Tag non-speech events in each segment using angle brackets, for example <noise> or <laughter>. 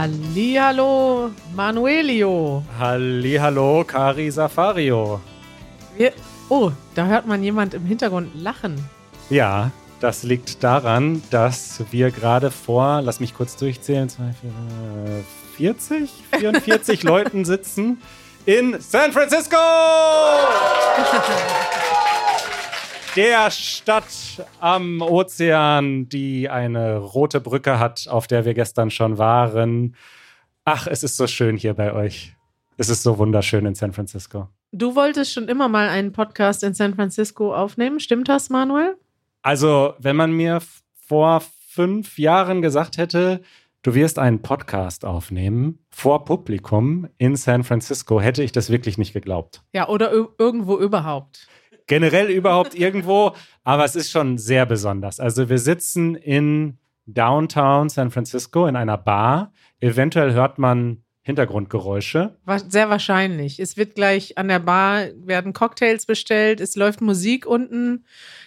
Hallihallo, Manuelio. Hallihallo, Kari Safario. Wir, oh, da hört man jemand im Hintergrund lachen. Ja, das liegt daran, dass wir gerade vor, lass mich kurz durchzählen, 2, 4, 40, 44 Leuten sitzen in San Francisco! <laughs> Der Stadt am Ozean, die eine rote Brücke hat, auf der wir gestern schon waren. Ach, es ist so schön hier bei euch. Es ist so wunderschön in San Francisco. Du wolltest schon immer mal einen Podcast in San Francisco aufnehmen. Stimmt das, Manuel? Also, wenn man mir vor fünf Jahren gesagt hätte, du wirst einen Podcast aufnehmen vor Publikum in San Francisco, hätte ich das wirklich nicht geglaubt. Ja, oder irgendwo überhaupt generell überhaupt irgendwo, aber es ist schon sehr besonders. Also wir sitzen in Downtown San Francisco in einer Bar. Eventuell hört man Hintergrundgeräusche. Sehr wahrscheinlich. Es wird gleich an der Bar werden Cocktails bestellt, es läuft Musik unten,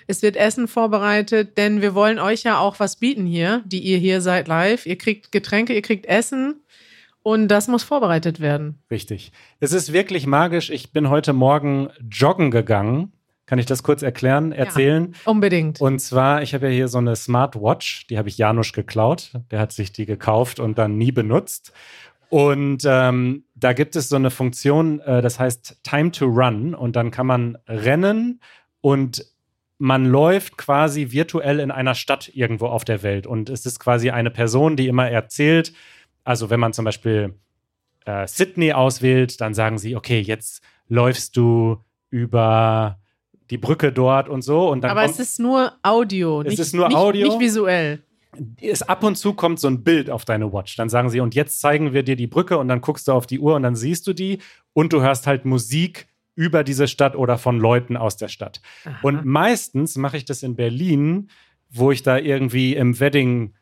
es wird Essen vorbereitet, denn wir wollen euch ja auch was bieten hier, die ihr hier seid live. Ihr kriegt Getränke, ihr kriegt Essen. Und das muss vorbereitet werden. Richtig. Es ist wirklich magisch. Ich bin heute Morgen joggen gegangen kann ich das kurz erklären, erzählen? Ja, unbedingt. Und zwar, ich habe ja hier so eine Smartwatch, die habe ich Janusz geklaut. Der hat sich die gekauft und dann nie benutzt. Und ähm, da gibt es so eine Funktion, äh, das heißt Time to Run. Und dann kann man rennen und man läuft quasi virtuell in einer Stadt irgendwo auf der Welt. Und es ist quasi eine Person, die immer erzählt, also wenn man zum Beispiel äh, Sydney auswählt, dann sagen sie, okay, jetzt läufst du über die Brücke dort und so. Und dann Aber kommt, es ist nur Audio. Es nicht, ist nur nicht, Audio. Nicht visuell. Es ab und zu kommt so ein Bild auf deine Watch. Dann sagen sie, und jetzt zeigen wir dir die Brücke und dann guckst du auf die Uhr und dann siehst du die und du hörst halt Musik über diese Stadt oder von Leuten aus der Stadt. Aha. Und meistens mache ich das in Berlin, wo ich da irgendwie im Wedding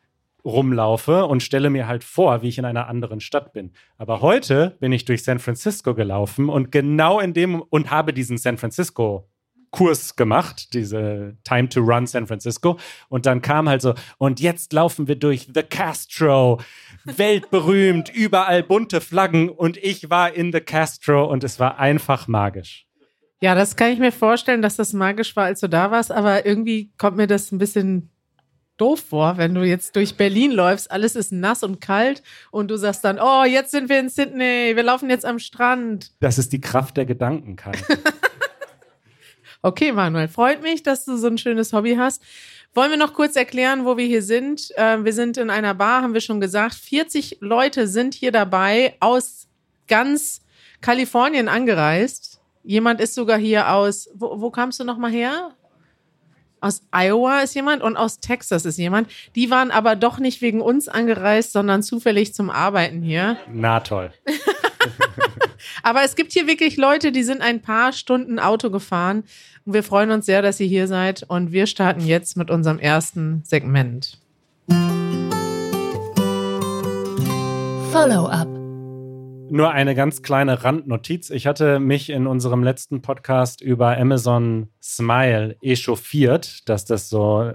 rumlaufe und stelle mir halt vor, wie ich in einer anderen Stadt bin. Aber heute bin ich durch San Francisco gelaufen und genau in dem und habe diesen San Francisco Kurs gemacht, diese Time to Run San Francisco. Und dann kam halt so, und jetzt laufen wir durch The Castro, weltberühmt, <laughs> überall bunte Flaggen. Und ich war in The Castro und es war einfach magisch. Ja, das kann ich mir vorstellen, dass das magisch war, als du da warst. Aber irgendwie kommt mir das ein bisschen doof vor, wenn du jetzt durch Berlin läufst, alles ist nass und kalt und du sagst dann, oh, jetzt sind wir in Sydney, wir laufen jetzt am Strand. Das ist die Kraft der Gedanken, Kai. <laughs> Okay, Manuel, freut mich, dass du so ein schönes Hobby hast. Wollen wir noch kurz erklären, wo wir hier sind? Äh, wir sind in einer Bar, haben wir schon gesagt. 40 Leute sind hier dabei, aus ganz Kalifornien angereist. Jemand ist sogar hier aus, wo, wo kamst du nochmal her? Aus Iowa ist jemand und aus Texas ist jemand. Die waren aber doch nicht wegen uns angereist, sondern zufällig zum Arbeiten hier. Na toll. <laughs> <laughs> Aber es gibt hier wirklich Leute, die sind ein paar Stunden Auto gefahren. Und wir freuen uns sehr, dass ihr hier seid. Und wir starten jetzt mit unserem ersten Segment. Follow-up. Nur eine ganz kleine Randnotiz. Ich hatte mich in unserem letzten Podcast über Amazon Smile echauffiert, dass das so.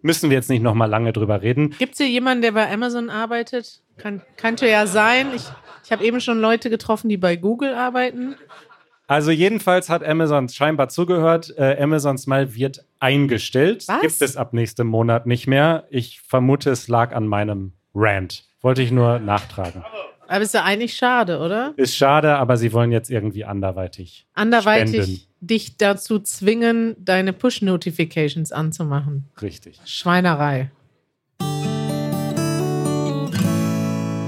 Müssen wir jetzt nicht noch mal lange drüber reden. Gibt es hier jemanden, der bei Amazon arbeitet? Kann, könnte ja sein. Ich ich habe eben schon Leute getroffen, die bei Google arbeiten. Also jedenfalls hat Amazon scheinbar zugehört. Äh, Amazon Smile wird eingestellt. Was? Gibt es ab nächstem Monat nicht mehr. Ich vermute, es lag an meinem Rant. Wollte ich nur nachtragen. Aber ist ja eigentlich schade, oder? Ist schade, aber sie wollen jetzt irgendwie anderweitig. Anderweitig spenden. dich dazu zwingen, deine Push-Notifications anzumachen. Richtig. Schweinerei.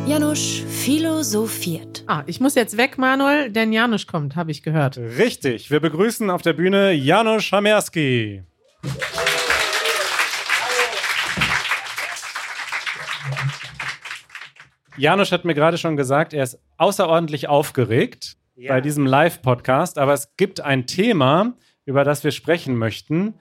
Janusz philosophiert. Ah, ich muss jetzt weg, Manuel, denn Janusz kommt, habe ich gehört. Richtig. Wir begrüßen auf der Bühne Janusz Hamerski. Janusz hat mir gerade schon gesagt, er ist außerordentlich aufgeregt ja. bei diesem Live-Podcast, aber es gibt ein Thema, über das wir sprechen möchten.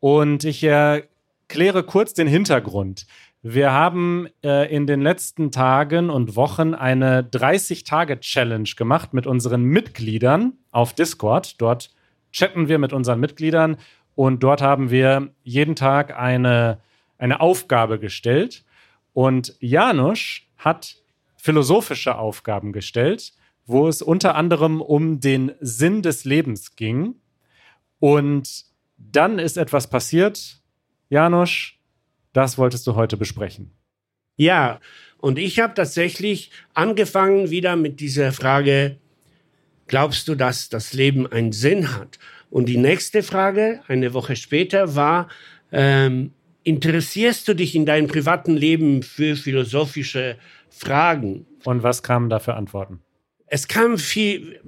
Und ich erkläre kurz den Hintergrund. Wir haben äh, in den letzten Tagen und Wochen eine 30-Tage-Challenge gemacht mit unseren Mitgliedern auf Discord. Dort chatten wir mit unseren Mitgliedern und dort haben wir jeden Tag eine, eine Aufgabe gestellt. Und Janusz hat philosophische Aufgaben gestellt, wo es unter anderem um den Sinn des Lebens ging. Und dann ist etwas passiert. Janusz, das wolltest du heute besprechen. Ja, und ich habe tatsächlich angefangen wieder mit dieser Frage, glaubst du, dass das Leben einen Sinn hat? Und die nächste Frage, eine Woche später, war, ähm, interessierst du dich in deinem privaten Leben für philosophische Fragen? Und was kamen da für Antworten? Es kamen viel,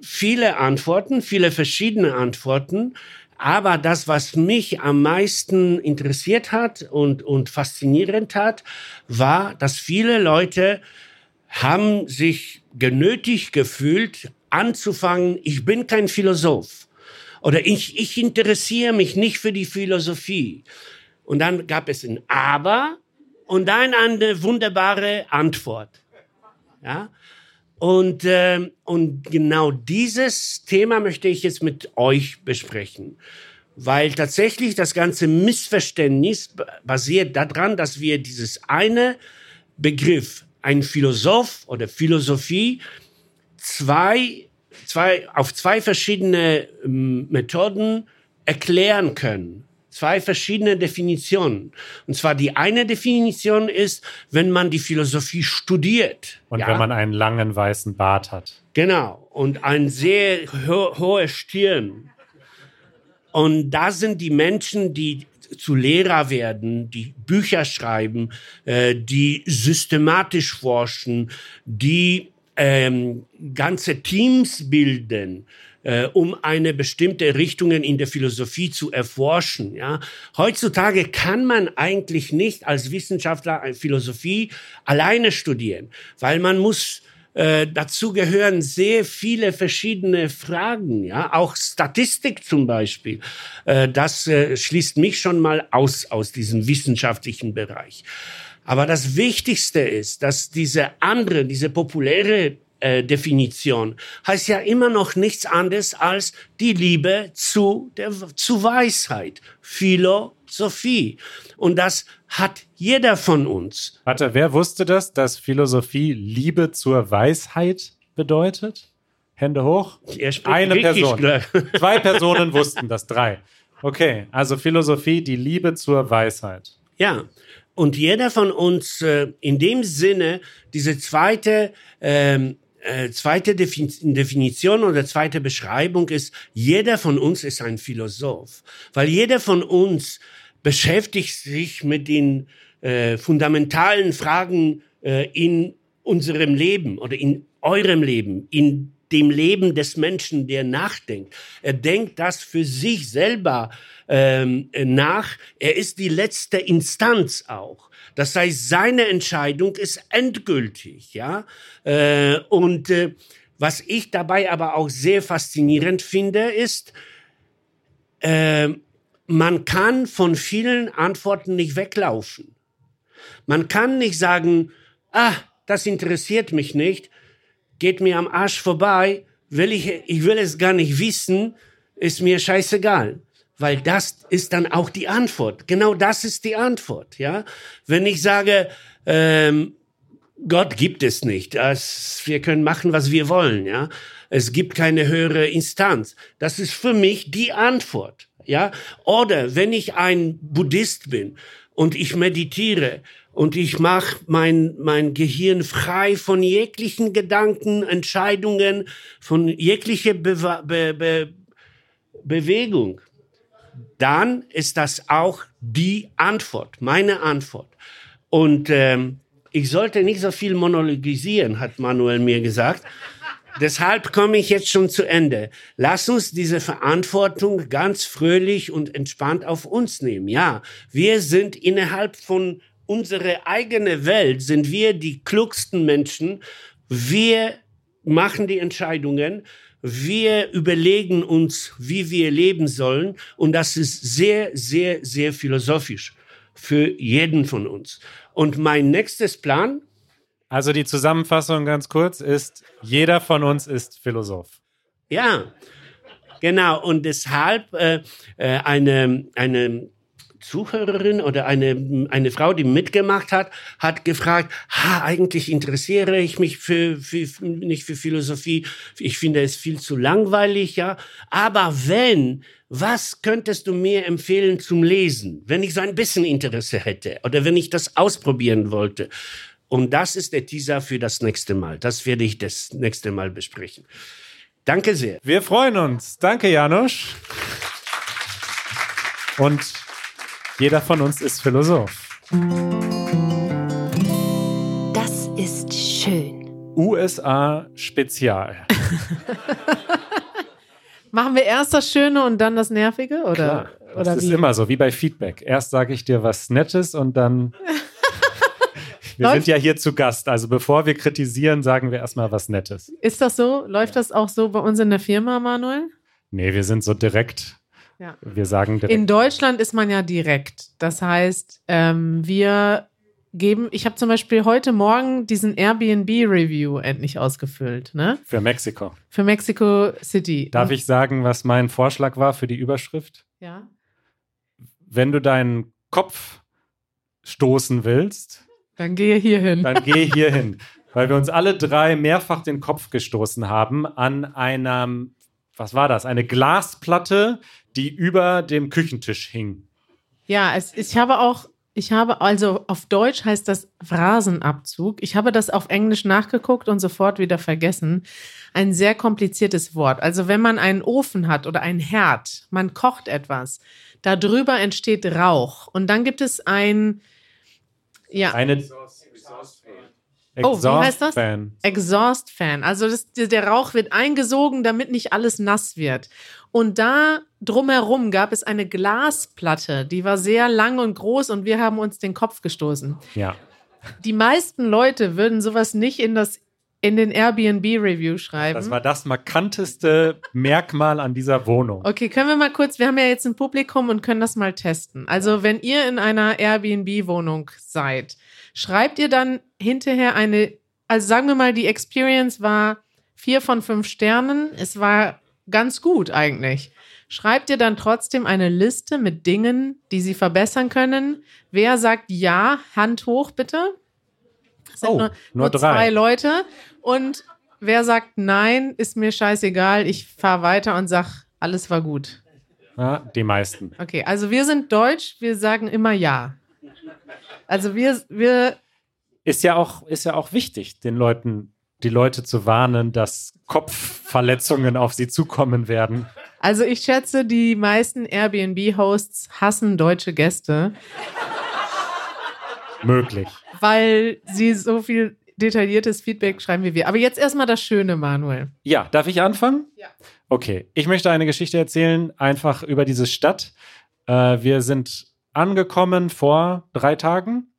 viele Antworten, viele verschiedene Antworten. Aber das, was mich am meisten interessiert hat und, und faszinierend hat, war, dass viele Leute haben sich genötigt gefühlt, anzufangen, ich bin kein Philosoph oder ich, ich interessiere mich nicht für die Philosophie. Und dann gab es ein Aber und dann eine wunderbare Antwort. Ja? Und, äh, und genau dieses Thema möchte ich jetzt mit euch besprechen. Weil tatsächlich das ganze Missverständnis basiert daran, dass wir dieses eine Begriff, ein Philosoph oder Philosophie, zwei, zwei, auf zwei verschiedene ähm, Methoden erklären können zwei verschiedene Definitionen. Und zwar die eine Definition ist, wenn man die Philosophie studiert. Und ja? wenn man einen langen weißen Bart hat. Genau. Und ein sehr ho hohe Stirn. Und da sind die Menschen, die zu Lehrer werden, die Bücher schreiben, äh, die systematisch forschen, die ähm, ganze Teams bilden, äh, um eine bestimmte Richtung in der Philosophie zu erforschen. Ja. Heutzutage kann man eigentlich nicht als Wissenschaftler Philosophie alleine studieren, weil man muss äh, dazu gehören sehr viele verschiedene Fragen, ja, auch Statistik zum Beispiel. Äh, das äh, schließt mich schon mal aus aus diesem wissenschaftlichen Bereich. Aber das Wichtigste ist, dass diese andere, diese populäre äh, Definition heißt ja immer noch nichts anderes als die Liebe zu, der, zu Weisheit, Philosophie. Und das hat jeder von uns. Warte, wer wusste das, dass Philosophie Liebe zur Weisheit bedeutet? Hände hoch. Eine Person. <laughs> Zwei Personen wussten das, drei. Okay, also Philosophie, die Liebe zur Weisheit. Ja, und jeder von uns äh, in dem Sinne, diese zweite ähm, äh, zweite Definition oder zweite Beschreibung ist, jeder von uns ist ein Philosoph, weil jeder von uns beschäftigt sich mit den äh, fundamentalen Fragen äh, in unserem Leben oder in eurem Leben, in dem Leben des Menschen, der nachdenkt. Er denkt das für sich selber ähm, nach. Er ist die letzte Instanz auch. Das heißt, seine Entscheidung ist endgültig, ja. Äh, und äh, was ich dabei aber auch sehr faszinierend finde, ist, äh, man kann von vielen Antworten nicht weglaufen. Man kann nicht sagen, ah, das interessiert mich nicht, geht mir am Arsch vorbei, will ich, ich will es gar nicht wissen, ist mir scheißegal weil das ist dann auch die Antwort. Genau das ist die Antwort, ja. Wenn ich sage, ähm, Gott gibt es nicht, das, wir können machen, was wir wollen, ja. Es gibt keine höhere Instanz. Das ist für mich die Antwort, ja. Oder wenn ich ein Buddhist bin und ich meditiere und ich mache mein, mein Gehirn frei von jeglichen Gedanken, Entscheidungen, von jeglicher Be Be Be Bewegung, dann ist das auch die Antwort, meine Antwort. Und ähm, ich sollte nicht so viel monologisieren, hat Manuel mir gesagt. Deshalb komme ich jetzt schon zu Ende. Lass uns diese Verantwortung ganz fröhlich und entspannt auf uns nehmen. Ja, wir sind innerhalb von unserer eigenen Welt, sind wir die klugsten Menschen. Wir machen die Entscheidungen wir überlegen uns, wie wir leben sollen. Und das ist sehr, sehr, sehr philosophisch für jeden von uns. Und mein nächstes Plan. Also die Zusammenfassung ganz kurz ist, jeder von uns ist Philosoph. Ja, genau. Und deshalb äh, äh eine, eine Zuhörerin oder eine, eine Frau, die mitgemacht hat, hat gefragt, ha, eigentlich interessiere ich mich für, für, nicht für Philosophie. Ich finde es viel zu langweilig, ja. Aber wenn, was könntest du mir empfehlen zum Lesen, wenn ich so ein bisschen Interesse hätte oder wenn ich das ausprobieren wollte? Und das ist der Teaser für das nächste Mal. Das werde ich das nächste Mal besprechen. Danke sehr. Wir freuen uns. Danke, Janusz. Und jeder von uns ist Philosoph. Das ist schön. USA Spezial. <laughs> Machen wir erst das Schöne und dann das Nervige? Oder, Klar, das oder ist wie? immer so, wie bei Feedback. Erst sage ich dir was Nettes und dann. <laughs> wir Läuft- sind ja hier zu Gast. Also bevor wir kritisieren, sagen wir erstmal was Nettes. Ist das so? Läuft das auch so bei uns in der Firma, Manuel? Nee, wir sind so direkt. Ja. Wir sagen direkt. In Deutschland ist man ja direkt. Das heißt, ähm, wir geben, ich habe zum Beispiel heute Morgen diesen Airbnb-Review endlich ausgefüllt, ne? für Mexiko. Für Mexico City. Darf ich sagen, was mein Vorschlag war für die Überschrift? Ja. Wenn du deinen Kopf stoßen willst, Dann gehe hier hin. dann geh <laughs> hier hin. Weil wir uns alle drei mehrfach den Kopf gestoßen haben an einem, was war das? Eine Glasplatte, die über dem Küchentisch hing. Ja, es, ich habe auch, ich habe, also auf Deutsch heißt das Phrasenabzug. Ich habe das auf Englisch nachgeguckt und sofort wieder vergessen. Ein sehr kompliziertes Wort. Also wenn man einen Ofen hat oder ein Herd, man kocht etwas, darüber entsteht Rauch. Und dann gibt es ein, ja, Eine Oh, wie heißt das? Exhaust-Fan. Exhaust Fan. Also das, der Rauch wird eingesogen, damit nicht alles nass wird. Und da drumherum gab es eine Glasplatte, die war sehr lang und groß und wir haben uns den Kopf gestoßen. Ja. Die meisten Leute würden sowas nicht in das in den Airbnb-Review schreiben. Das war das markanteste Merkmal an dieser Wohnung. Okay, können wir mal kurz, wir haben ja jetzt ein Publikum und können das mal testen. Also, wenn ihr in einer Airbnb-Wohnung seid, schreibt ihr dann hinterher eine, also sagen wir mal, die Experience war vier von fünf Sternen. Es war ganz gut eigentlich. Schreibt ihr dann trotzdem eine Liste mit Dingen, die sie verbessern können? Wer sagt ja? Hand hoch, bitte. Das sind Oh, nur, nur zwei Leute. Und wer sagt nein, ist mir scheißegal. Ich fahre weiter und sag, alles war gut. Ja, die meisten. Okay, also wir sind deutsch, wir sagen immer ja. Also wir, wir, Ist ja auch, ist ja auch wichtig, den Leuten, die Leute zu warnen, dass Kopfverletzungen auf sie zukommen werden. also ich schätze, die meisten Airbnb-Hosts hassen deutsche Gäste, Möglich. weil sie so viel detailliertes Feedback schreiben wie wir. Aber jetzt erstmal das Schöne, Manuel. Ja, darf ich anfangen? Ja. Okay, ich möchte eine Geschichte erzählen, einfach über diese Stadt. Äh, wir sind angekommen vor drei Tagen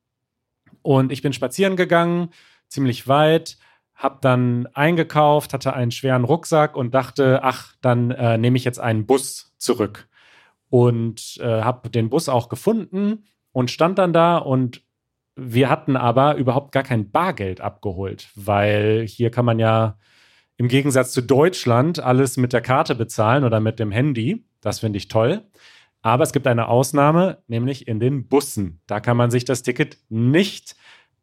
und ich bin spazieren gegangen, ziemlich weit, habe dann eingekauft, hatte einen schweren Rucksack und dachte, ach, dann äh, nehme ich jetzt einen Bus zurück. Und äh, habe den Bus auch gefunden und stand dann da und wir hatten aber überhaupt gar kein Bargeld abgeholt, weil hier kann man ja im Gegensatz zu Deutschland alles mit der Karte bezahlen oder mit dem Handy. Das finde ich toll. Aber es gibt eine Ausnahme, nämlich in den Bussen. Da kann man sich das Ticket nicht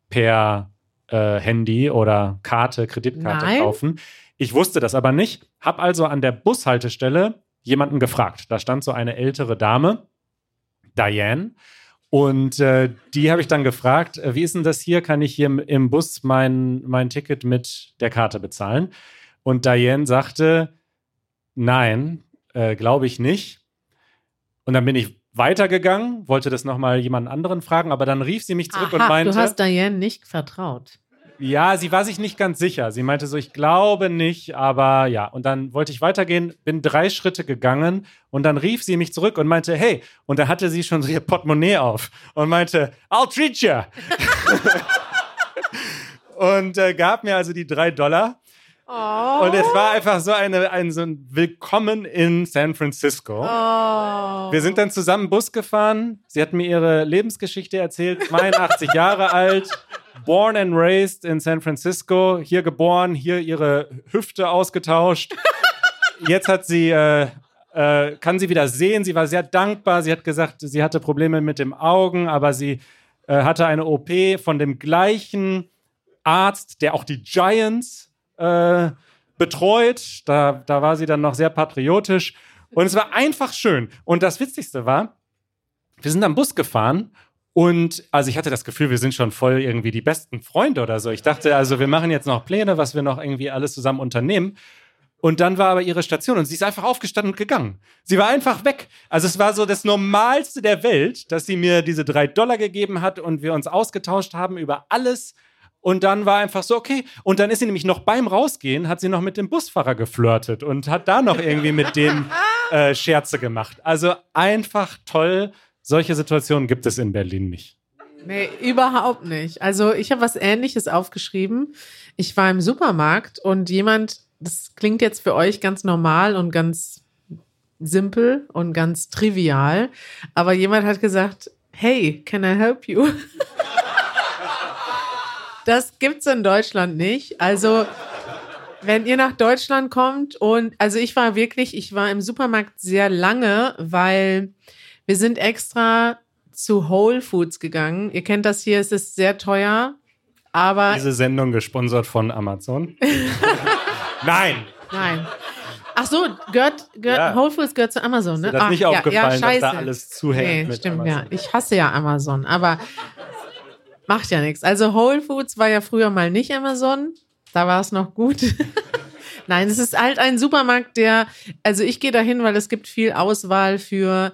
per äh, Handy oder Karte, Kreditkarte Nein? kaufen. Ich wusste das aber nicht, habe also an der Bushaltestelle jemanden gefragt. Da stand so eine ältere Dame, Diane. Und äh, die habe ich dann gefragt, äh, wie ist denn das hier? Kann ich hier im, Bus mein, mein Ticket mit der Karte bezahlen? Und Diane sagte, nein, äh, glaube ich nicht. Und dann bin ich weitergegangen, wollte das nochmal jemand anderen fragen, aber dann rief sie mich zurück und Aha, meinte, du hast Diane nicht vertraut. Ja, sie war sich nicht ganz sicher. Sie meinte so, ich glaube nicht, aber ja. Und dann wollte ich weitergehen, bin drei Schritte gegangen und dann rief sie mich zurück und meinte, hey, und da hatte sie schon so ihr Portemonnaie auf und meinte, I'll treat you. <laughs> und äh, gab mir also die drei Dollar. Oh. Und es war einfach so eine, ein, so ein Willkommen in San Francisco. Oh. Wir sind dann zusammen Bus gefahren. Sie hat mir ihre Lebensgeschichte erzählt. 82 Jahre alt, born and raised in San Francisco, hier geboren, hier ihre Hüfte ausgetauscht. <laughs> Jetzt hat sie äh, äh, kann sie wieder sehen. Sie war sehr dankbar. Sie hat gesagt, sie hatte Probleme mit dem Augen, aber sie äh, hatte eine OP von dem gleichen Arzt, der auch die Giants äh, betreut. Da, da war sie dann noch sehr patriotisch. Und es war einfach schön. Und das Witzigste war, wir sind am Bus gefahren und also ich hatte das Gefühl, wir sind schon voll irgendwie die besten Freunde oder so. Ich dachte, also wir machen jetzt noch Pläne, was wir noch irgendwie alles zusammen unternehmen. Und dann war aber ihre Station und sie ist einfach aufgestanden und gegangen. Sie war einfach weg. Also es war so das Normalste der Welt, dass sie mir diese drei Dollar gegeben hat und wir uns ausgetauscht haben über alles. Und dann war einfach so, okay. Und dann ist sie nämlich noch beim Rausgehen, hat sie noch mit dem Busfahrer geflirtet und hat da noch irgendwie mit dem äh, Scherze gemacht. Also einfach toll. Solche Situationen gibt es in Berlin nicht. Nee, überhaupt nicht. Also ich habe was Ähnliches aufgeschrieben. Ich war im Supermarkt und jemand das klingt jetzt für euch ganz normal und ganz simpel und ganz trivial, aber jemand hat gesagt, hey, can I help you? <laughs> das gibt's in Deutschland nicht. Also, wenn ihr nach Deutschland kommt und, also ich war wirklich, ich war im Supermarkt sehr lange, weil wir sind extra zu Whole Foods gegangen. Ihr kennt das hier, es ist sehr teuer, aber. Diese Sendung gesponsert von Amazon. <laughs> Nein. Nein. Ach so, gehört, gehört Ja. Whole Foods gehört zu Amazon, ne? Ist das Ach, nicht aufgefallen, dass da scheiße. alles zuhängt Nee, mit stimmt, Amazon? ja. Ich hasse ja Amazon, aber macht ja nichts. Also Whole Foods war ja früher mal nicht Amazon. Da war es noch gut. <laughs> Nein, es ist halt ein Supermarkt, der, also ich gehe dahin, weil es gibt viel Auswahl für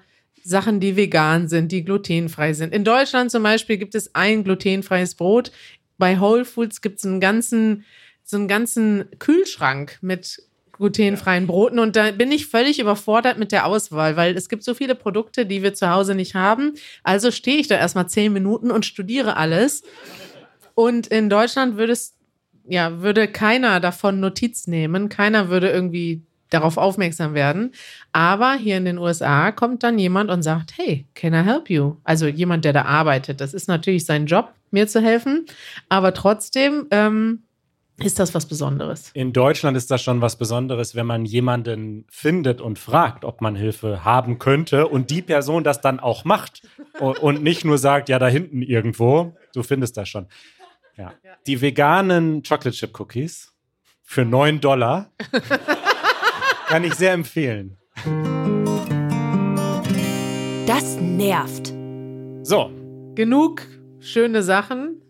Sachen, die vegan sind, die glutenfrei sind. In Deutschland zum Beispiel gibt es ein glutenfreies Brot. Bei Whole Foods gibt es einen ganzen, so einen ganzen Kühlschrank mit glutenfreien Broten und da bin ich völlig überfordert mit der Auswahl, weil es gibt so viele Produkte, die wir zu Hause nicht haben. Also stehe ich da erstmal zehn Minuten und studiere alles. Und in Deutschland würde es, ja, würde keiner davon Notiz nehmen, keiner würde irgendwie darauf aufmerksam werden. Aber hier in den USA kommt dann jemand und sagt, hey, can I help you? Also jemand, der da arbeitet. Das ist natürlich sein Job, mir zu helfen. Aber trotzdem ähm, ist das was Besonderes. In Deutschland ist das schon was Besonderes, wenn man jemanden findet und fragt, ob man Hilfe haben könnte und die Person das dann auch macht und nicht nur sagt, ja, da hinten irgendwo, du findest das schon. Ja. Die veganen Chocolate Chip Cookies für 9 Dollar <laughs> kann ich sehr empfehlen. Das nervt. So, Genug schöne Sachen.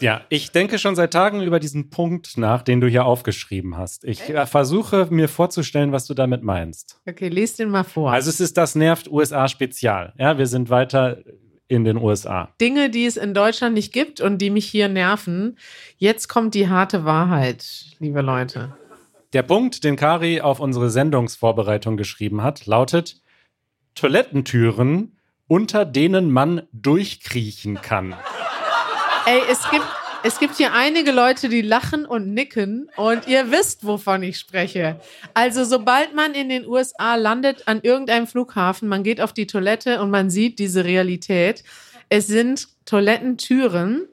ja, ich denke schon seit Tagen über diesen Punkt nach, den du hier aufgeschrieben hast. Ich äh, versuche mir vorzustellen, was du damit meinst. Okay, lest den mal vor. Also es ist das nervt USA Spezial. Ja, wir sind weiter in den USA. Dinge, die es in Deutschland nicht gibt und die mich hier nerven. Jetzt kommt die harte Wahrheit, liebe Leute. Der Punkt, den Kari auf unsere Sendungsvorbereitung geschrieben hat, lautet Toilettentüren, unter denen man durchkriechen kann. Ey, es gibt, es gibt hier einige Leute, die lachen und nicken und ihr wisst, wovon ich spreche. Also sobald man in den USA landet an irgendeinem Flughafen, man geht auf die Toilette und man sieht diese Realität. Es sind Toilettentüren.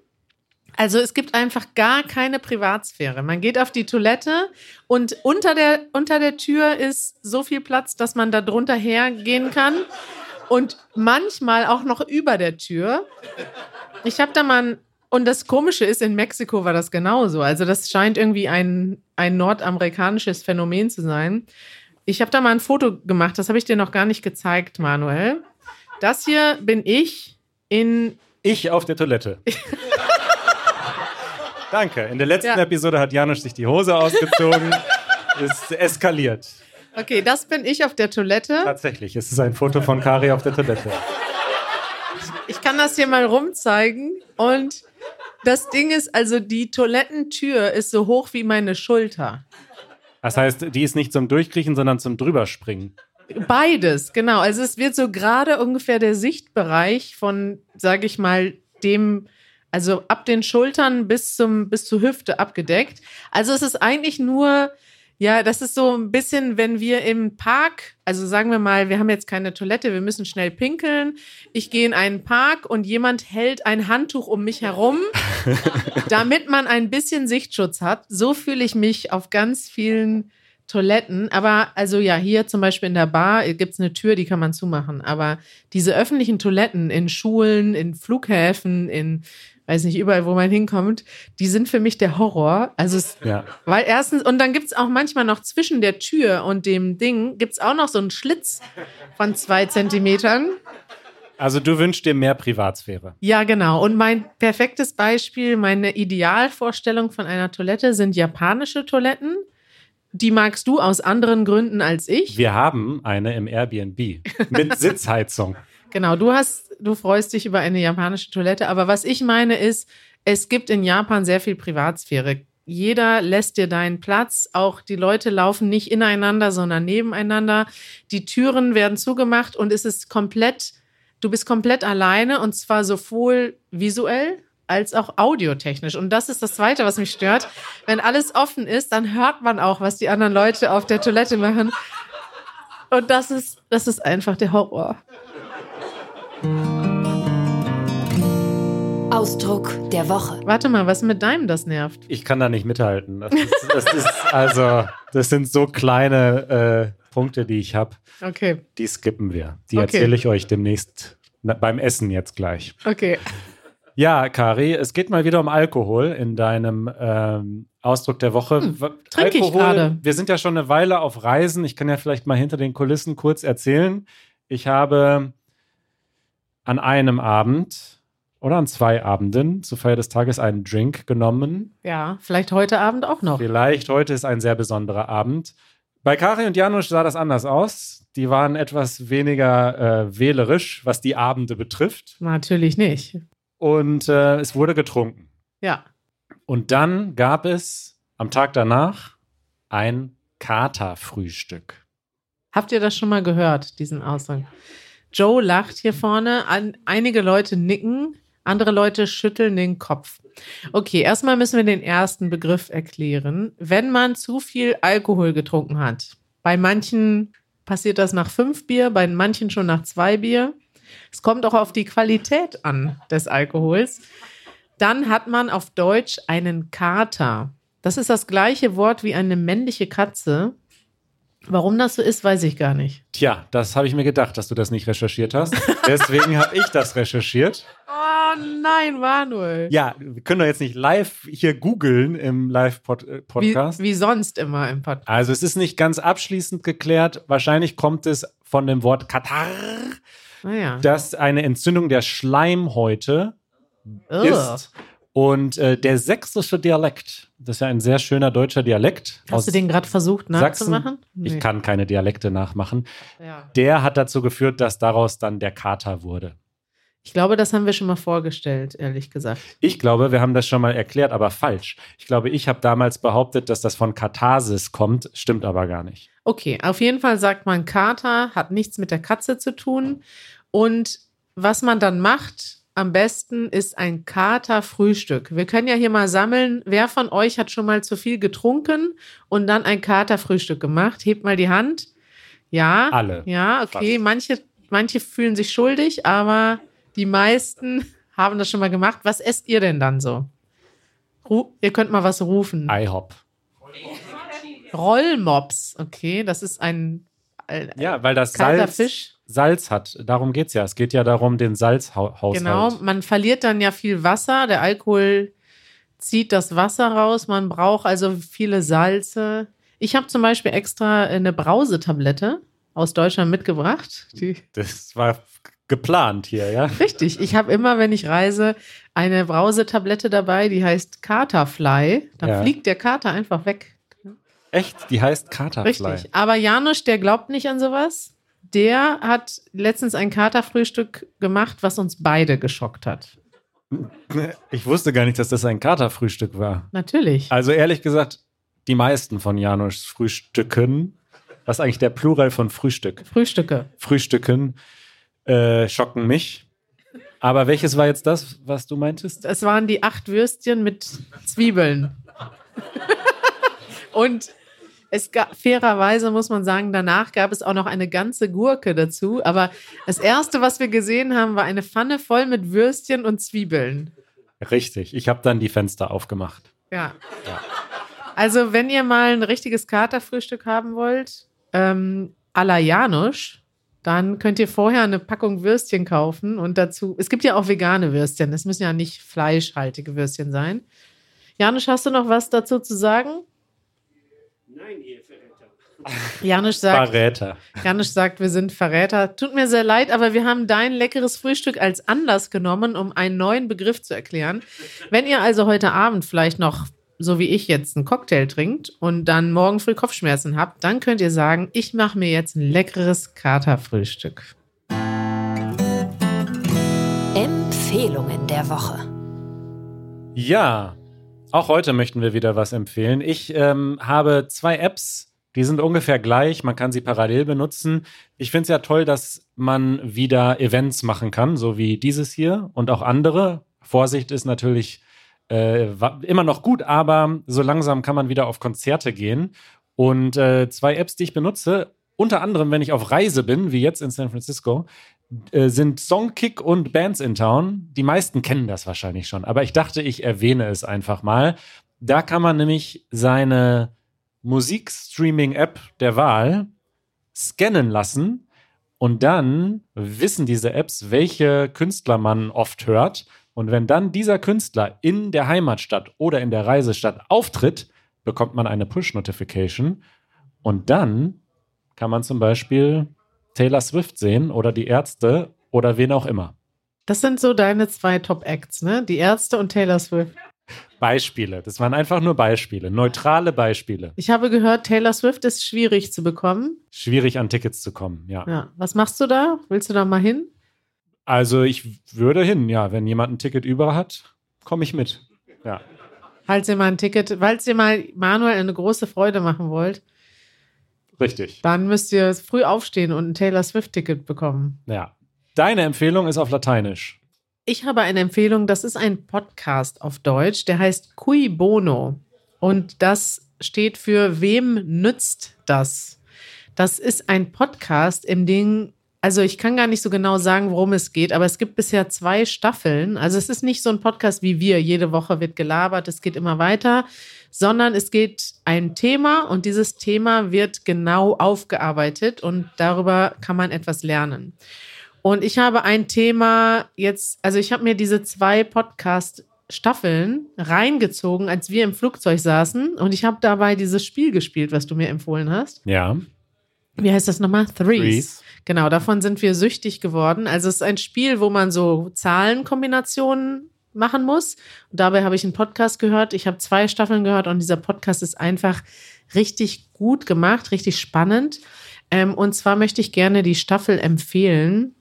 Also es gibt einfach gar keine Privatsphäre. Man geht auf die Toilette und unter der, unter der Tür ist so viel Platz, dass man da drunter hergehen kann. Und manchmal auch noch über der Tür. Ich habe da mal ein, und das Komische ist, in Mexiko war das genauso. Also das scheint irgendwie ein, ein nordamerikanisches Phänomen zu sein. Ich habe da mal ein Foto gemacht, das habe ich dir noch gar nicht gezeigt, Manuel. Das hier bin ich in, Ich auf der Toilette. <laughs> Danke. In der letzten Ja. Episode hat Janusz sich die Hose ausgezogen. <laughs> ist eskaliert. okay, das bin ich auf der Toilette. Tatsächlich, es ist ein Foto von Kari auf der Toilette. Ich kann das hier mal rumzeigen. Und das Ding ist, also die Toilettentür ist so hoch wie meine Schulter. Das heißt, die ist nicht zum Durchkriechen, sondern zum Drüberspringen. Beides, genau. Also es wird so gerade ungefähr der Sichtbereich von, sage ich mal, dem, also ab den Schultern bis zum bis zur Hüfte abgedeckt. Also es ist eigentlich nur, ja, das ist so ein bisschen, wenn wir im Park, also sagen wir mal, wir haben jetzt keine Toilette, wir müssen schnell pinkeln. Ich gehe in einen Park und jemand hält ein Handtuch um mich herum, <laughs> damit man ein bisschen Sichtschutz hat. So fühle ich mich auf ganz vielen Toiletten, aber also ja, hier zum Beispiel in der Bar gibt es eine Tür, die kann man zumachen. Aber diese öffentlichen Toiletten in Schulen, in Flughäfen, in weiß nicht, überall, wo man hinkommt, die sind für mich der Horror. Also es, Ja. weil erstens, und dann gibt es auch manchmal noch zwischen der Tür und dem Ding, gibt es auch noch so einen Schlitz von zwei Zentimetern. Also du wünschst dir mehr Privatsphäre. Ja, genau. Und mein perfektes Beispiel, meine Idealvorstellung von einer Toilette sind japanische Toiletten. Die magst du aus anderen Gründen als ich. Wir haben eine im Airbnb mit <laughs> Sitzheizung. Genau, du hast, du freust dich über eine japanische Toilette, aber was ich meine ist, es gibt in Japan sehr viel Privatsphäre. Jeder lässt dir deinen Platz, auch die Leute laufen nicht ineinander, sondern nebeneinander. Die Türen werden zugemacht und es ist komplett, du bist komplett alleine und zwar sowohl visuell als auch audiotechnisch. Und das ist das Zweite, was mich stört. Wenn alles offen ist, dann hört man auch, was die anderen Leute auf der Toilette machen. Und das ist, das ist einfach der Horror. Ausdruck der Woche. Warte mal, was mit deinem das nervt? Ich kann da nicht mithalten. Das ist, das ist also, das sind so kleine äh, Punkte, die ich habe. Okay, Die skippen wir. Die Okay. erzähle ich euch demnächst na, beim Essen jetzt gleich. okay. Ja, Kari, es geht mal wieder um Alkohol in deinem ähm, Ausdruck der Woche. Hm, trinke ich gerade. Wir sind ja schon eine Weile auf Reisen. Ich kann ja vielleicht mal hinter den Kulissen kurz erzählen. Ich habe an einem Abend oder an zwei Abenden zur Feier des Tages einen Drink genommen. Ja, vielleicht heute Abend auch noch. Vielleicht heute ist ein sehr besonderer Abend. Bei Kari und Janusz sah das anders aus. Die waren etwas weniger äh, wählerisch, was die Abende betrifft. Natürlich nicht. Und äh, es wurde getrunken. Ja. Und dann gab es am Tag danach ein Katerfrühstück. Habt ihr das schon mal gehört, diesen Ausdruck? Joe lacht hier vorne, an, einige Leute nicken, andere Leute schütteln den Kopf. Okay, erstmal müssen wir den ersten Begriff erklären. Wenn man zu viel Alkohol getrunken hat, bei manchen passiert das nach fünf Bier, bei manchen schon nach zwei Bier. Es kommt auch auf die Qualität an des Alkohols. Dann hat man auf Deutsch einen Kater. Das ist das gleiche Wort wie eine männliche Katze. Warum das so ist, weiß ich gar nicht. Tja, das habe ich mir gedacht, dass du das nicht recherchiert hast. <laughs> Deswegen habe ich das recherchiert. Oh nein, Manuel. Ja, wir können doch jetzt nicht live hier googeln im Wie, Live-Podcast. wie sonst immer im Podcast. Also es ist nicht ganz abschließend geklärt. Wahrscheinlich kommt es von dem Wort Katar, Naja. das eine Entzündung der Schleimhäute ist. Und äh, der sächsische Dialekt, das ist ja ein sehr schöner deutscher Dialekt Hast du den gerade versucht Sachsen. nachzumachen? Ich kann keine Dialekte nachmachen. Ja. Der hat dazu geführt, dass daraus dann der Kater wurde. Ich glaube, das haben wir schon mal vorgestellt, ehrlich gesagt. Ich glaube, wir haben das schon mal erklärt, aber falsch. Ich glaube, ich habe damals behauptet, dass das von Katharsis kommt, stimmt aber gar nicht. Okay, auf jeden Fall sagt man Kater, hat nichts mit der Katze zu tun. Und was man dann macht, am besten ist ein Katerfrühstück. Wir können ja hier mal sammeln, wer von euch hat schon mal zu viel getrunken und dann ein Katerfrühstück gemacht? Hebt mal die Hand. Ja. Alle. Ja, okay. Fast. Manche, manche fühlen sich schuldig, aber die meisten <laughs> haben das schon mal gemacht. Was esst ihr denn dann so? Ru ihr könnt mal was rufen. IHOP. Rollmops. Okay, das ist ein äh, Ja, weil das Salz, Fisch. Salz hat. Darum geht es ja. Es geht ja darum, den Salzhaushalt. Genau, man verliert dann ja viel Wasser. Der Alkohol zieht das Wasser raus. Man braucht also viele Salze. Ich habe zum Beispiel extra eine Brausetablette aus Deutschland mitgebracht. Die, Das war geplant hier, ja? richtig, ich habe immer, wenn ich reise, eine Brausetablette dabei, die heißt Katerfly. Dann Ja. fliegt der Kater einfach weg. Echt? Die heißt Katerfly. Richtig. Aber Janusz, der glaubt nicht an sowas. Der hat letztens ein Katerfrühstück gemacht, was uns beide geschockt hat. <laughs> Ich wusste gar nicht, dass das ein Katerfrühstück war. Natürlich. Also ehrlich gesagt, die meisten von Janusz Frühstücken, was ist eigentlich der Plural von Frühstück? Frühstücke. Frühstücken äh, schocken mich. Aber welches war jetzt das, was du meintest? Es waren die acht Würstchen mit Zwiebeln. <laughs> Und es gab, fairerweise muss man sagen, danach gab es auch noch eine ganze Gurke dazu. Aber das erste, was wir gesehen haben, war eine Pfanne voll mit Würstchen und Zwiebeln. Richtig, ich habe dann die Fenster aufgemacht. Ja. Also, wenn ihr mal ein richtiges Katerfrühstück haben wollt, ähm, à la Janusz, dann könnt ihr vorher eine Packung Würstchen kaufen und dazu, es gibt ja auch vegane Würstchen, es müssen ja nicht fleischhaltige Würstchen sein. Janusz, hast du noch was dazu zu sagen? Nein, ihr Verräter. Janusz sagt, Verräter. Janusz sagt, wir sind Verräter. Tut mir sehr leid, aber wir haben dein leckeres Frühstück als Anlass genommen, um einen neuen Begriff zu erklären. Wenn ihr also heute Abend vielleicht noch, so wie ich jetzt, einen Cocktail trinkt und dann morgen früh Kopfschmerzen habt, dann könnt ihr sagen, ich mache mir jetzt ein leckeres Katerfrühstück. Empfehlungen der Woche. Ja, auch heute möchten wir wieder was empfehlen. Ich ähm, habe zwei Apps, die sind ungefähr gleich, man kann sie parallel benutzen. Ich finde es ja toll, dass man wieder Events machen kann, so wie dieses hier und auch andere. Vorsicht ist natürlich äh, immer noch gut, aber so langsam kann man wieder auf Konzerte gehen. Und äh, zwei Apps, die ich benutze, unter anderem, wenn ich auf Reise bin, wie jetzt in San Francisco, äh, sind Songkick und Bands in Town. Die meisten kennen das wahrscheinlich schon, aber ich dachte, ich erwähne es einfach mal. Da kann man nämlich seine Musikstreaming-App der Wahl scannen lassen und dann wissen diese Apps, welche Künstler man oft hört. Und wenn dann dieser Künstler in der Heimatstadt oder in der Reisestadt auftritt, bekommt man eine Push-Notification und dann kann man zum Beispiel Taylor Swift sehen oder die Ärzte oder wen auch immer. Das sind so deine zwei Top-Acts, ne? Die Ärzte und Taylor Swift. Beispiele. Das waren einfach nur Beispiele, neutrale Beispiele. Ich habe gehört, Taylor Swift ist schwierig zu bekommen. Schwierig an Tickets zu kommen, ja. Ja. Was machst du da? Willst du da mal hin? Also ich würde hin, ja. Wenn jemand ein Ticket über hat, komme ich mit. Ja. Falls ihr mal ein Ticket, falls ihr mal Manuel eine große Freude machen wollt, Richtig. dann müsst ihr früh aufstehen und ein Taylor Swift-Ticket bekommen. Ja. Deine Empfehlung ist auf Lateinisch. Ich habe eine Empfehlung, das ist ein Podcast auf Deutsch, der heißt Cui Bono. Und das steht für Wem nützt das? Das ist ein Podcast, im Ding, also ich kann gar nicht so genau sagen, worum es geht, aber es gibt bisher zwei Staffeln. Also es ist nicht so ein Podcast wie wir, jede Woche wird gelabert, es geht immer weiter, sondern es geht ein Thema und dieses Thema wird genau aufgearbeitet und darüber kann man etwas lernen. Und ich habe ein Thema jetzt, also ich habe mir diese zwei Podcast-Staffeln reingezogen, als wir im Flugzeug saßen. Und ich habe dabei dieses Spiel gespielt, was du mir empfohlen hast. Ja. Wie heißt das nochmal? Threes. Threes. Genau, davon sind wir süchtig geworden. Also es ist ein Spiel, wo man so Zahlenkombinationen machen muss. Und dabei habe ich einen Podcast gehört. Ich habe zwei Staffeln gehört und dieser Podcast ist einfach richtig gut gemacht, richtig spannend. Ähm, und zwar möchte ich gerne die Staffel empfehlen.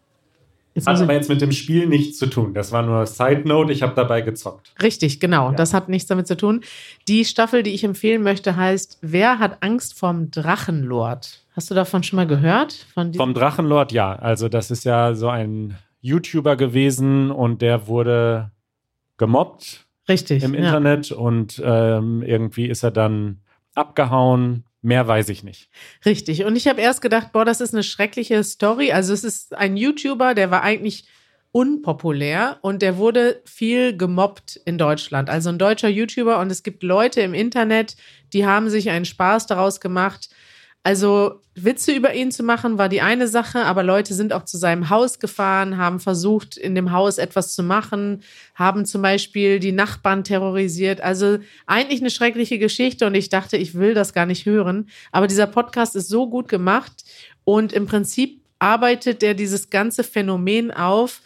Jetzt Hat aber jetzt mit dem Spiel nichts zu tun. Das war nur Side Note, ich habe dabei gezockt. Richtig, genau. Ja. Das hat nichts damit zu tun. Die Staffel, die ich empfehlen möchte, heißt Wer hat Angst vom Drachenlord? Hast du davon schon mal gehört? Vom Drachenlord, ja. Also, das ist ja so ein YouTuber gewesen und der wurde gemobbt Richtig. im ja. Internet und ähm, irgendwie ist er dann abgehauen. Mehr weiß ich nicht. Richtig. Und ich habe erst gedacht, boah, das ist eine schreckliche Story. Also es ist ein YouTuber, der war eigentlich unpopulär und der wurde viel gemobbt in Deutschland. Also ein deutscher YouTuber und es gibt Leute im Internet, die haben sich einen Spaß daraus gemacht. Also Witze über ihn zu machen war die eine Sache, aber Leute sind auch zu seinem Haus gefahren, haben versucht, in dem Haus etwas zu machen, haben zum Beispiel die Nachbarn terrorisiert. Also eigentlich eine schreckliche Geschichte und ich dachte, ich will das gar nicht hören. Aber dieser Podcast ist so gut gemacht und im Prinzip arbeitet er dieses ganze Phänomen auf,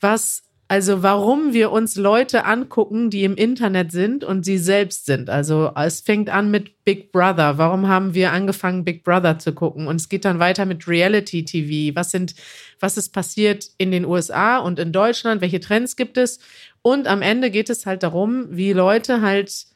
was, also warum wir uns Leute angucken, die im Internet sind und sie selbst sind. Also es fängt an mit Big Brother. Warum haben wir angefangen, Big Brother zu gucken? Und es geht dann weiter mit Reality TV. Was sind, was ist passiert in den USA und in Deutschland? Welche Trends gibt es? Und am Ende geht es halt darum, wie Leute halt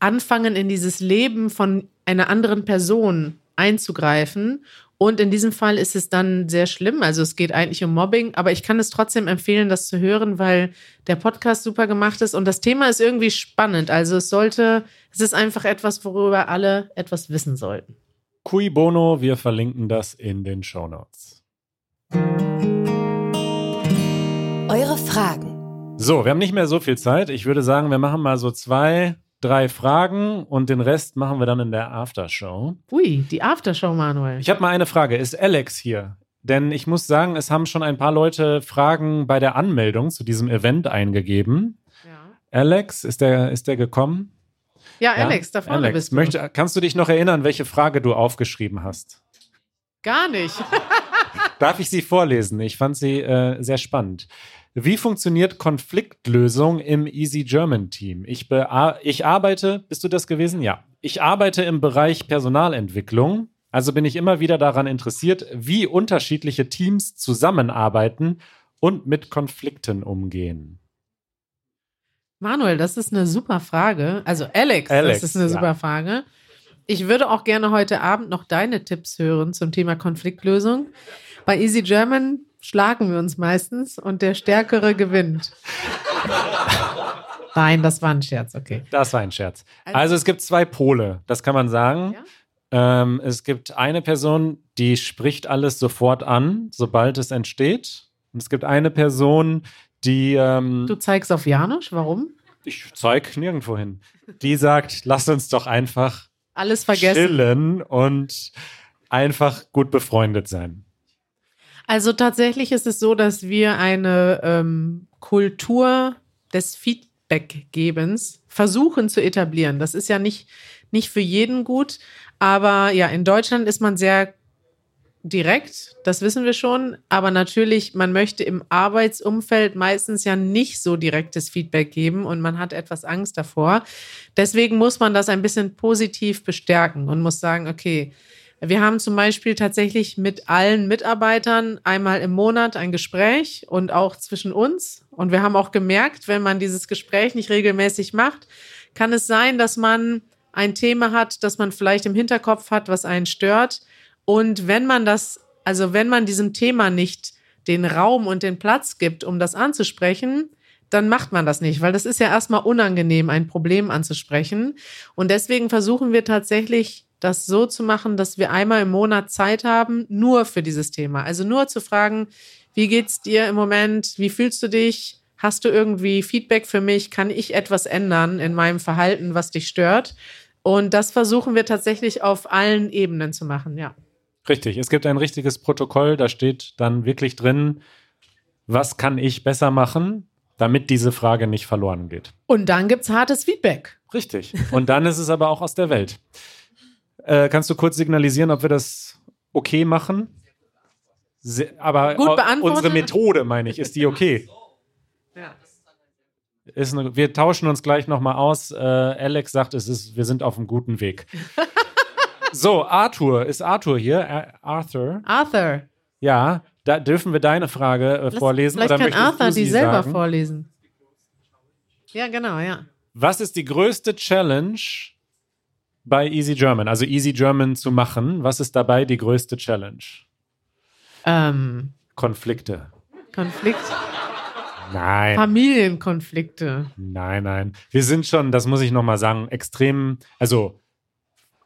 anfangen, in dieses Leben von einer anderen Person einzugreifen. Und in diesem Fall ist es dann sehr schlimm. Also es geht eigentlich um Mobbing, aber ich kann es trotzdem empfehlen, das zu hören, weil der Podcast super gemacht ist und das Thema ist irgendwie spannend. Also es sollte, es ist einfach etwas, worüber alle etwas wissen sollten. Cui Bono, wir verlinken das in den Show Notes. Eure Fragen. So, wir haben nicht mehr so viel Zeit. Ich würde sagen, wir machen mal so zwei, drei Fragen und den Rest machen wir dann in der Aftershow. Ui, die Aftershow, Manuel. Ich habe mal eine Frage. Ist Alex hier? Denn ich muss sagen, es haben schon ein paar Leute Fragen bei der Anmeldung zu diesem Event eingegeben. ja. Alex, ist der, ist der gekommen? ja, Alex, da vorne Alex, bist du. möchte, kannst du dich noch erinnern, welche Frage du aufgeschrieben hast? Gar nicht. Darf ich sie vorlesen? Ich fand sie äh, sehr spannend. Wie funktioniert Konfliktlösung im Easy German Team? Ich, ich arbeite, bist du das gewesen? Ja. Ich arbeite im Bereich Personalentwicklung. Also bin ich immer wieder daran interessiert, wie unterschiedliche Teams zusammenarbeiten und mit Konflikten umgehen. Manuel, das ist eine super Frage. Also Alex, Alex, das ist eine ja. super Frage. Ich würde auch gerne heute Abend noch deine Tipps hören zum Thema Konfliktlösung. Bei Easy German schlagen wir uns meistens und der Stärkere gewinnt. Nein, das war ein Scherz, okay. Das war ein Scherz. Also- Also es gibt zwei Pole, das kann man sagen. Ja? Ähm, es gibt eine Person, die spricht alles sofort an, sobald es entsteht. Und es gibt eine Person, die, ähm, Du zeigst auf Janusz, warum? ich zeig nirgendwo hin, die sagt, lass uns doch einfach Alles vergessen. chillen und einfach gut befreundet sein. Also tatsächlich ist es so, dass wir eine ähm, Kultur des Feedbackgebens versuchen zu etablieren. Das ist ja nicht, nicht für jeden gut, aber ja, in Deutschland ist man sehr direkt, das wissen wir schon, aber natürlich, man möchte im Arbeitsumfeld meistens ja nicht so direktes Feedback geben und man hat etwas Angst davor. Deswegen muss man das ein bisschen positiv bestärken und muss sagen, okay, wir haben zum Beispiel tatsächlich mit allen Mitarbeitern einmal im Monat ein Gespräch und auch zwischen uns. Und wir haben auch gemerkt, wenn man dieses Gespräch nicht regelmäßig macht, kann es sein, dass man ein Thema hat, das man vielleicht im Hinterkopf hat, was einen stört. Und wenn man das, also wenn man diesem Thema nicht den Raum und den Platz gibt, um das anzusprechen, dann macht man das nicht, weil das ist ja erstmal unangenehm, ein Problem anzusprechen. Und deswegen versuchen wir tatsächlich, das so zu machen, dass wir einmal im Monat Zeit haben, nur für dieses Thema. Also nur zu fragen, wie geht's dir im Moment? Wie fühlst du dich? Hast du irgendwie Feedback für mich? Kann ich etwas ändern in meinem Verhalten, was dich stört? Und das versuchen wir tatsächlich auf allen Ebenen zu machen, ja. Richtig, es gibt ein richtiges Protokoll, da steht dann wirklich drin, was kann ich besser machen, damit diese Frage nicht verloren geht. Und dann gibt's hartes Feedback. Richtig. Und dann ist es aber auch aus der Welt. Äh, kannst du kurz signalisieren, ob wir das okay machen? Se aber unsere Methode, meine ich, ist die okay? Ja. Ist eine, wir tauschen uns gleich nochmal aus. Äh, Alex sagt, es ist, wir sind auf einem guten Weg. <laughs> so, Arthur, ist Arthur hier? Arthur? Arthur. Ja, da dürfen wir deine Frage äh, vorlesen. Vielleicht oder kann Arthur die selber sagen? vorlesen. Ja, genau, ja. Was ist die größte Challenge bei Easy German? Also Easy German zu machen. Was ist dabei die größte Challenge? Ähm, Konflikte. Konflikt, Nein, Familienkonflikte. nein, nein. Wir sind schon, das muss ich nochmal sagen, extrem, also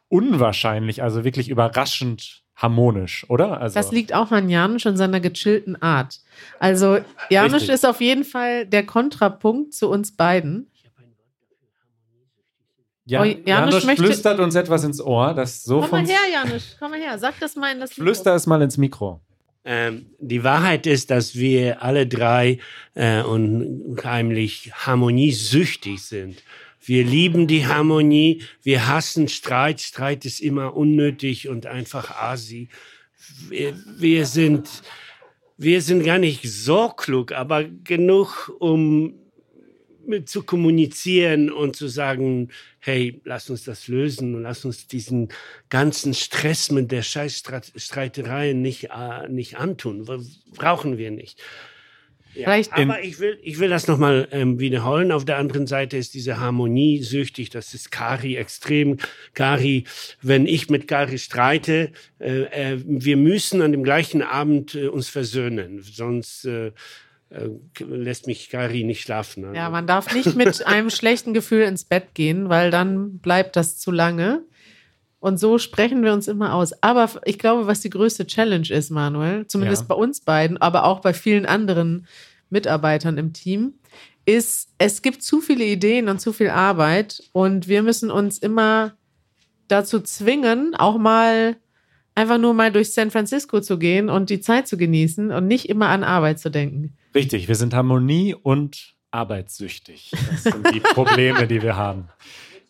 unwahrscheinlich, also wirklich überraschend harmonisch, oder? Also, Das liegt auch an Janusz und seiner gechillten Art. Also Janusz Richtig. ist auf jeden Fall der Kontrapunkt zu uns beiden. Ja, Oh, Janusz Janusz möchte- flüstert uns etwas ins Ohr, das so Komm mal her, Janusz, komm mal her. Sag das mal in das Mikro. Flüster es mal ins Mikro. Ähm, die Wahrheit ist, dass wir alle drei äh, unheimlich harmoniesüchtig sind. Wir lieben die Harmonie, wir hassen Streit. Streit ist immer unnötig und einfach asi. Wir, wir sind, wir sind gar nicht so klug, aber genug, um zu kommunizieren und zu sagen, hey, lass uns das lösen und lass uns diesen ganzen Stress mit der Scheißstreitereien nicht, äh, nicht antun. Brauchen wir nicht. Ja, Vielleicht- aber ich will, ich will das nochmal ähm, wiederholen. Auf der anderen Seite ist diese Harmonie süchtig. Das ist Kari extrem. Kari, wenn ich mit Kari streite, äh, äh, wir müssen an dem gleichen Abend äh, uns versöhnen. Sonst äh, lässt mich Kari nicht schlafen. Also, Ja, man darf nicht mit <laughs> einem schlechten Gefühl ins Bett gehen, weil dann bleibt das zu lange. Und so sprechen wir uns immer aus. Aber ich glaube, was die größte Challenge ist, Manuel, zumindest Ja. bei uns beiden, aber auch bei vielen anderen Mitarbeitern im Team, ist, es gibt zu viele Ideen und zu viel Arbeit und wir müssen uns immer dazu zwingen, auch mal einfach nur mal durch San Francisco zu gehen und die Zeit zu genießen und nicht immer an Arbeit zu denken. Richtig, wir sind Harmonie und arbeitssüchtig. Das sind die Probleme, die wir haben.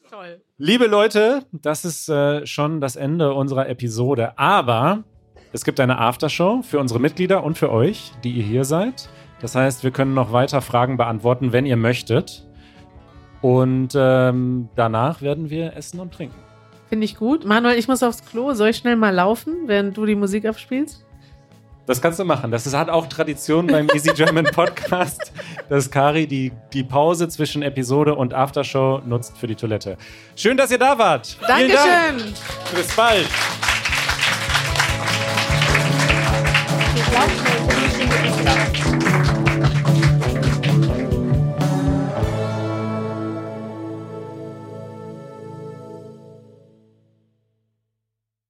Toll. Liebe Leute, das ist äh, schon das Ende unserer Episode. Aber es gibt eine Aftershow für unsere Mitglieder und für euch, die ihr hier seid. Das heißt, wir können noch weiter Fragen beantworten, wenn ihr möchtet. Und ähm, danach werden wir essen und trinken. Finde ich gut. Manuel, ich muss aufs Klo. Soll ich schnell mal laufen, während du die Musik abspielst? Das kannst du machen. Das ist, hat auch Tradition beim <laughs> Easy German Podcast, dass Kari die, die Pause zwischen Episode und Aftershow nutzt für die Toilette. Schön, dass ihr da wart. Dankeschön. Dank. Bis bald. Ich glaube,